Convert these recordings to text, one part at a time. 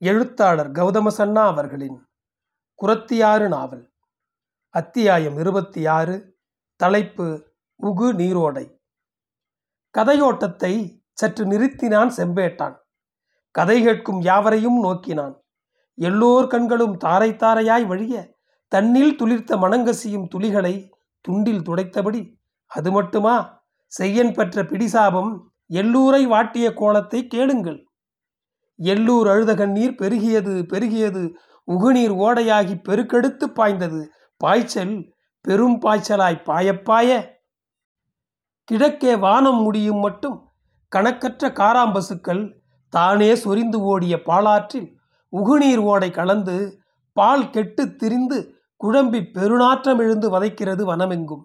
எழுத்தாளர் கௌதம சன்னா அவர்களின் குரத்தியாறு நாவல். அத்தியாயம் இருபத்தி ஆறு தலைப்பு உகு நீரோடை. கதையோட்டத்தை சற்று நிறுத்தினான் செம்பேட்டான். கதை கேட்கும் யாவரையும் நோக்கினான். எல்லோர் கண்களும் தாரை தாரையாய் வழிய தன்னில் துளிர்த்த மணங்கசியும் துளிகளை துண்டில் துடைத்தபடி அது மட்டுமா? செய்யன் பெற்ற பிடிசாபம் எல்லூரை வாட்டிய கோலத்தை கேளுங்கள். எல்லூர் அழுத கண்ணீர் பெருகியது பெருகியது. உகுநீர் ஓடையாகி பெருக்கெடுத்து பாய்ந்தது. பாய்ச்சல் பெரும் பாய்ச்சலாய் பாயப்பாய கிழக்கே வானம் முடியும் மட்டும் கணக்கற்ற காராம்பசுக்கள் தானே சொரிந்து ஓடிய பாலாற்றில் உகுநீர் ஓடை கலந்து பால் கெட்டு திரிந்து குழம்பி பெருநாற்றம் எழுந்து வதைக்கிறது வனமெங்கும்.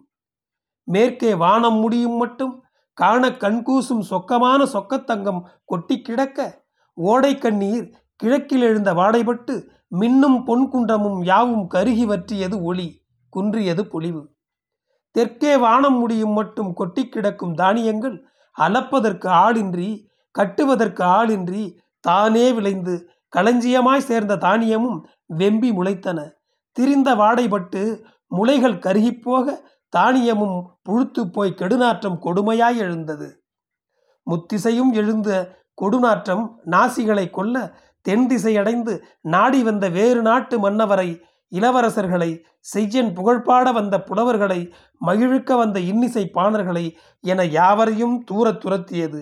மேற்கே வானம் முடியும் மட்டும் காண கண்கூசும் சொக்கமான சொக்கத்தங்கம் கொட்டி கிடக்க ஓடைக்கண்ணீர் கிழக்கில் எழுந்த வாடைபட்டு மின்னும் பொன்குண்டமும் யாவும் கருகி வற்றியது ஒளி குன்றியது பொலிவு. தெற்கே வானம் முடியும் மட்டும் கொட்டி கிடக்கும் தானியங்கள் அளப்பதற்கு ஆளின்றி கட்டுவதற்கு ஆளின்றி தானே விளைந்து களஞ்சியமாய் சேர்ந்த தானியமும் வெம்பி முளைத்தன. திரிந்த வாடைபட்டு முளைகள் கருகிப்போக தானியமும் புழுத்து போய் கெடுநாற்றம் கொடுமையாய் எழுந்தது. முத்திசையும் எழுந்த கொடுநாற்றம் நாசிகளை கொல்ல தென் திசையடைந்து நாடி வந்த வேறு நாட்டு மன்னவரை இளவரசர்களை செய்யன் புகழ்பாட வந்த புலவர்களை மகிழ்க்க வந்த இன்னிசை பாணர்களை என யாவரையும் தூரத் துரத்தியது.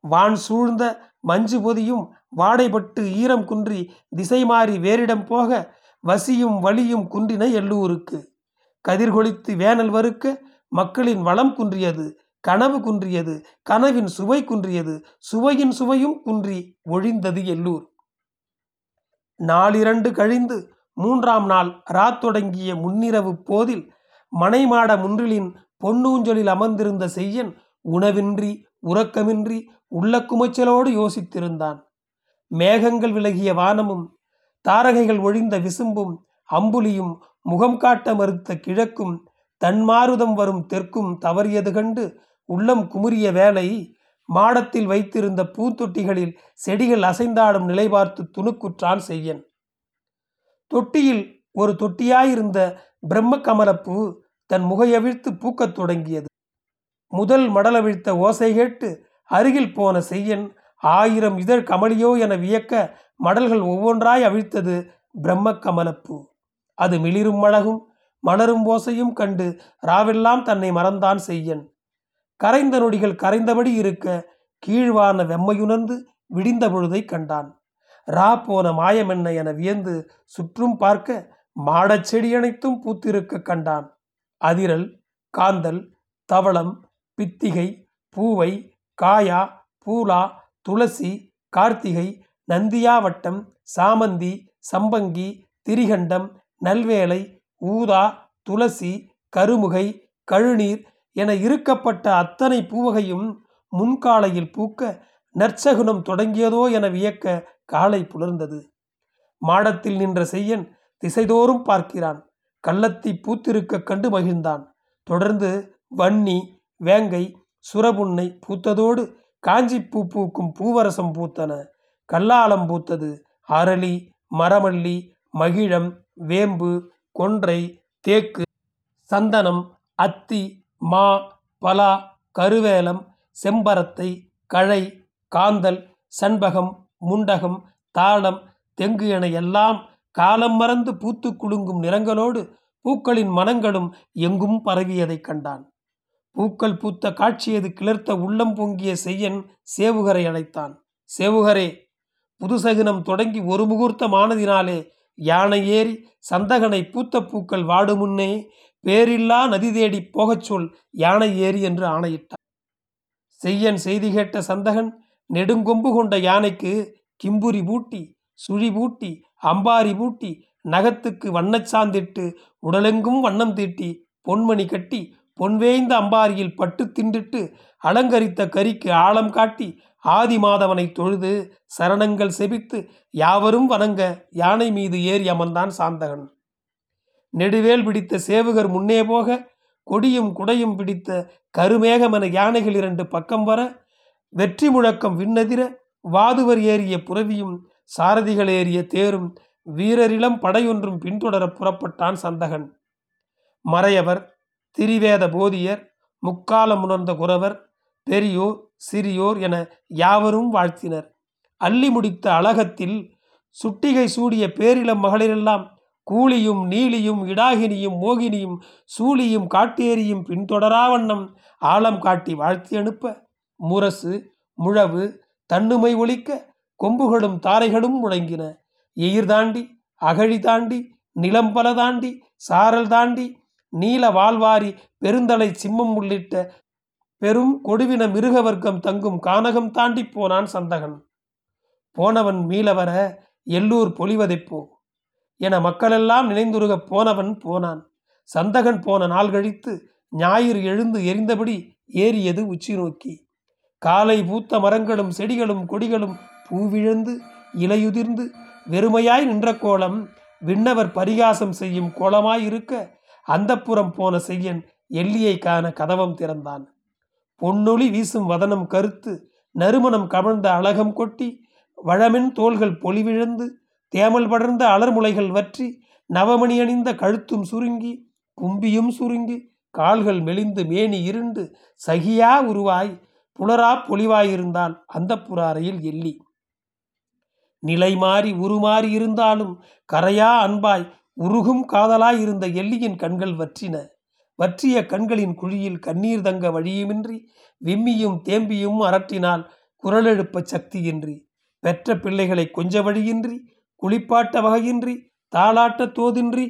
வான் சூழ்ந்த மஞ்சு பொதியும் வாடைபட்டு ஈரம் குன்றி திசை மாறி வேறிடம் போக வசியும் வலியும் குன்றின எல்லூருக்கு கதிர்கொளித்து வேனல் வறுக்க மக்களின் வளம் குன்றியது. கனவு குன்றியது கனவின் சுவை குன்றியது சுவையின் சுவையும் குன்றி ஒழிந்தது எல்லூர். நாளிரண்டு கழிந்து மூன்றாம் நாள் ராத் தொடங்கிய முன்னிரவு போதில் மனைமாட முன்றிலின் பொன்னூஞ்சலில் அமர்ந்திருந்த செய்யன் உணவின்றி உறக்கமின்றி உள்ள குமைச்சலோடு யோசித்திருந்தான். மேகங்கள் விலகிய வானமும் தாரகைகள் ஒழிந்த விசும்பும் அம்புலியும் முகம் காட்ட மறுத்த கிழக்கும் தன்மாருதம் வரும் தெற்கும் தவறியது கண்டு உள்ளம் குமுறிய வேலை மாடத்தில் வைத்திருந்த பூத்தொட்டிகளில் செடிகள் அசைந்தாடும் நிலை பார்த்து துணுக்குற்றான் செய்யன். தொட்டியில் ஒரு தொட்டியாயிருந்த பிரம்ம கமலப்பூ தன் முகையவிழ்த்து பூக்கத் தொடங்கியது. முதல் மடலவிழ்த்த ஓசை கேட்டு அருகில் போன செய்யன் ஆயிரம் இதழ் கமலியோ என வியக்க மடல்கள் ஒவ்வொன்றாய் அவிழ்த்தது பிரம்ம கமலப்பூ அது மிளிரும் அழகும் மலரும் ஓசையும் கண்டு ராவெல்லாம் தன்னை மறந்தான் செய்யன். கரைந்த நொடிகள் கரைந்தபடி இருக்க கீழ்வான வெம்மையுணர்ந்து விடிந்த பொழுதை கண்டான். ரா போன மாயமென்ன என வியந்து சுற்றும் பார்க்க மாடச் செடி அனைத்தும் பூத்திருக்க கண்டான். அதிரல் காந்தல் தவளம் பித்திகை பூவை காயா பூலா துளசி கார்த்திகை நந்தியாவட்டம் சாமந்தி சம்பங்கி திரிகண்டம் நல்வேலை ஊதா துளசி கருமுகை கழுநீர் என இருக்கப்பட்ட அத்தனை பூவகையும் முன்காலையில் பூக்க நற்சகுனம் தொடங்கியதோ என வியக்க காலை புலர்ந்தது. மாடத்தில் நின்ற செய்யன் திசைதோறும் பார்க்கிறான். கள்ளத்தி பூத்திருக்க கண்டு மகிழ்ந்தான். தொடர்ந்து வன்னி வேங்கை சுரபுன்னை பூத்ததோடு காஞ்சிப்பூ பூக்கும் பூவரசம் பூத்தன. கல்லாலம் பூத்தது. அரளி மரமல்லி மகிழம் வேம்பு கொன்றை தேக்கு சந்தனம் அத்தி மா பலா கருவேலம் செம்பரத்தை கழை காந்தல் சண்பகம் முண்டகம் தாளம் தெங்கு என எல்லாம் காலம் மறந்து பூத்து குலுங்கும் நிறங்களோடு பூக்களின் மனங்களும் எங்கும் பரவியதைக் கண்டான். பூக்கள் பூத்த காட்சியது கிளர்த்த உள்ளம் பொங்கிய செய்யன் சேவுகரை அழைத்தான் சேவுகரே புதுசகுனம் தொடங்கி ஒரு முகூர்த்தமானதினாலே யானை ஏறி சந்தகனை பூத்த பூக்கள் வாடுமுன்னே பேரில்லா நதி தேடி போகச் சொல் யானை ஏறி என்று ஆணையிட்டார். செய்யன் செய்தி கேட்ட சந்தகன் நெடுங்கொம்பு கொண்ட யானைக்கு கிம்புரி பூட்டி சுழி பூட்டி அம்பாரி பூட்டி நகத்துக்கு வண்ணச் சாந்திட்டு உடலெங்கும் வண்ணம் தீட்டி பொன்மணி கட்டி பொன்வேய்ந்த அம்பாரியில் பட்டு திண்டிட்டு அலங்கரித்த கரிக்கு ஆழம் காட்டி ஆதி மாதவனை தொழுது சரணங்கள் செபித்து யாவரும் வணங்க யானை மீது ஏறி அமர்ந்தான் சாந்தகன். நெடுவேல் பிடித்த சேவகர் முன்னே போக கொடியும் குடையும் பிடித்த கருமேகமென யானைகள் இரண்டு பக்கம் வர வெற்றி முழக்கம் விண்ணதிர வாதுவர் ஏறிய புரவியும் சாரதிகள் ஏறிய தேரும் வீரரிளம் படையொன்றும் பின்தொடர புறப்பட்டான் சந்தகன். மறையவர் திரிவேத போதியர் முக்காலம் உணர்ந்த குறவர் பெரியோர் சிறியோர் என யாவரும் வாழ்த்தினர். அள்ளி முடித்த அழகத்தில் சுட்டிகை சூடிய பேரிளம் மகளிரெல்லாம் கூலியும் நீலியும் இடாகினியும் மோகினியும் சூழியும் காட்டேரியும் பின்தொடரா வண்ணம் ஆழம் காட்டி வாழ்த்தி அனுப்ப. முரசு முழவு தன்னுமை ஒழிக்க கொம்புகளும் தாரைகளும் முழங்கின. எயிர் தாண்டி அகழி தாண்டி நிலம் பல தாண்டி சாரல் தாண்டி நீல வாழ்வாரி பெருந்தலை சிம்மம் உள்ளிட்ட பெரும் கொடுவின மிருக வர்க்கம் தங்கும் கானகம் தாண்டி போனான் சந்தகன். போனவன் மீளவர எல்லூர் பொலிவதைப்போ என மக்களெல்லாம் நினைந்துருக போனவன் போனான். சந்தகன் போன நாள் கழித்து ஞாயிறு எழுந்து எரிந்தபடி ஏறியது உச்சி நோக்கி. காலை பூத்த மரங்களும் செடிகளும் கொடிகளும் பூவிழந்து இலையுதிர்ந்து வெறுமையாய் நின்ற கோலம் விண்ணவர் பரிகாசம் செய்யும் கோலமாய் இருக்க அந்தப்புறம் போன செய்யன் எல்லியை காண கதவம் திறந்தான். பொன்னொளி வீசும் வதனம் கருத்து நறுமணம் கமழ்ந்த அழகம் கொட்டி வழமென் தோள்கள் பொலிவிழந்து தேமல் படர்ந்த அலர்முலைகள் வற்றி நவமணி அணிந்த கழுத்தும் சுருங்கி கும்பியும் சுருங்கி கால்கள் மெலிந்து மேனி இருண்டு சகியா உருவாய் புலரா பொலிவாயிருந்தால் அந்த புறாரையில் எள்ளி. நிலை மாறி உருமாறி இருந்தாலும் கரையா அன்பாய் உருகும் காதலாய் இருந்த எல்லியின் கண்கள் வற்றின. வற்றிய கண்களின் குழியில் கண்ணீர் தங்க வழியுமின்றி விம்மியும் தேம்பியும் அரட்டினால் குரலெழுப்ப சக்தியின்றி பெற்ற பிள்ளைகளை கொஞ்ச வழியின்றி குளிப்பாட்ட வகையின்றி தாளாட்ட தோதின்றி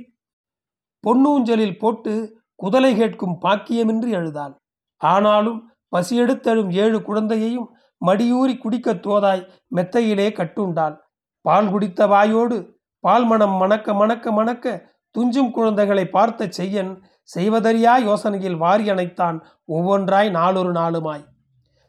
பொன்னூஞ்சலில் போட்டு குதலை கேட்கும் பாக்கியமின்றி அழுதாள். ஆனாலும் பசியெடுத்தழும் ஏழு குழந்தையையும் மடியூறி குடிக்கத் தோதாய் மெத்தையிலே கட்டுண்டாள். பால் குடித்த வாயோடு பால் மணம் மணக்க மணக்க மணக்க துஞ்சும் குழந்தைகளை பார்த்த செய்யன் செய்வதறியா யோசனையில் வாரி அணைத்தான் ஒவ்வொன்றாய் நாளொரு நாளுமாய்.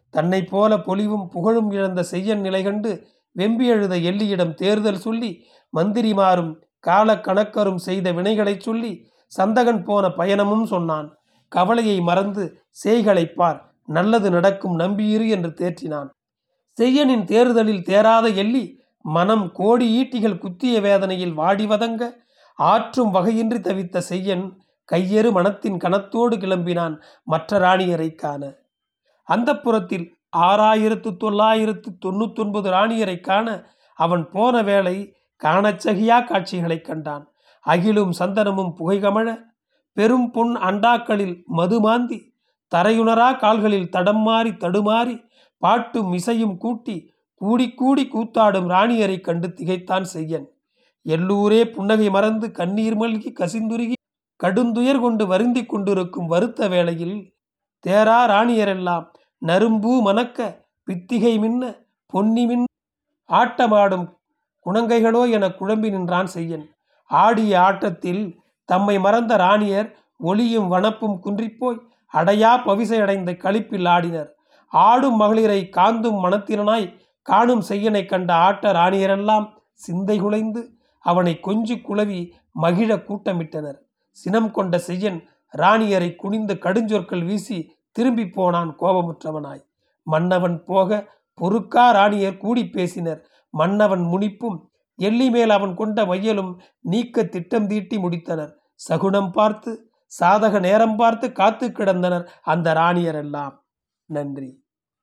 தன்னைப் போல பொலிவும் புகழும் இழந்த செய்யன் நிலை கண்டு வெம்பி எழுத எல்லியிடம் தேர்தல் சொல்லி மந்திரிமாரும் கால கணக்கரும் செய்த வினைகளைச் சொல்லி சந்தகன் போன பயணமும் சொன்னான். கவலையை மறந்து செய்களைப்பார் நல்லது நடக்கும் நம்பியிரு என்று தேற்றினான். செய்யனின் தேர்தலில் தேராத எள்ளி மனம் கோடி ஈட்டிகள் குத்திய வேதனையில் வாடி வதங்க ஆற்றும் வகையின்றி தவித்த செய்யன் கையெறு மனத்தின் கணத்தோடு கிளம்பினான் மற்ற ராணியரை காண. அந்த புறத்தில் ஆறாயிரத்து தொள்ளாயிரத்து தொண்ணூத்தொன்பது ராணியரை காண அவன் போன வேளை காணச்சகியா காட்சிகளைக் கண்டான். அகிலும் சந்தனமும் புகைகமழ பெரும் பொன் அண்டாக்களில் மதுமாந்தி தரையுணரா கால்களில் தடம் மாறி தடுமாறி பாட்டும் இசையும் கூட்டி கூடி கூடி கூத்தாடும் ராணியரை கண்டு திகைத்தான் செய்யன். எல்லூரே புன்னகை மறந்து கண்ணீர் மல்கி கசிந்துருகி கடுந்துயர் கொண்டு வருந்தி கொண்டிருக்கும் வருத்த வேளையில் தேரா ராணியரெல்லாம் நரும்பூ மணக்க பித்திகை மின்ன பொன்னி மின் ஆட்டமாடும் குணங்கைகளோ என குழம்பி நின்றான் செய்யன். ஆடிய ஆட்டத்தில் தம்மை மறந்த ராணியர் ஒளியும் வனப்பும் குன்றிப்போய் அடையா பவிசையடைந்த களிப்பில் ஆடினர். ஆடும் மகளிரை காந்தும் மனத்திறனாய் காணும் செய்யனை கண்ட ஆட்ட ராணியரெல்லாம் சிந்தை குலைந்து அவனை கொஞ்சி குழவி மகிழ கூட்டமிட்டனர். சினம் கொண்ட செய்யன் ராணியரை குனிந்து கடுஞ்சொற்கள் வீசி திரும்பி போனான் கோபமுற்றவனாய். மன்னவன் போக பொறுக்கா ராணியர் கூடி பேசினர். மன்னவன் முனிப்பும் எள்ளி மேல் அவன் கொண்ட மையலும் நீக்க திட்டம் தீட்டி முடித்தனர். சகுனம் பார்த்து சாதக நேரம் பார்த்து காத்து கிடந்தனர் அந்த ராணியரெல்லாம். நன்றி.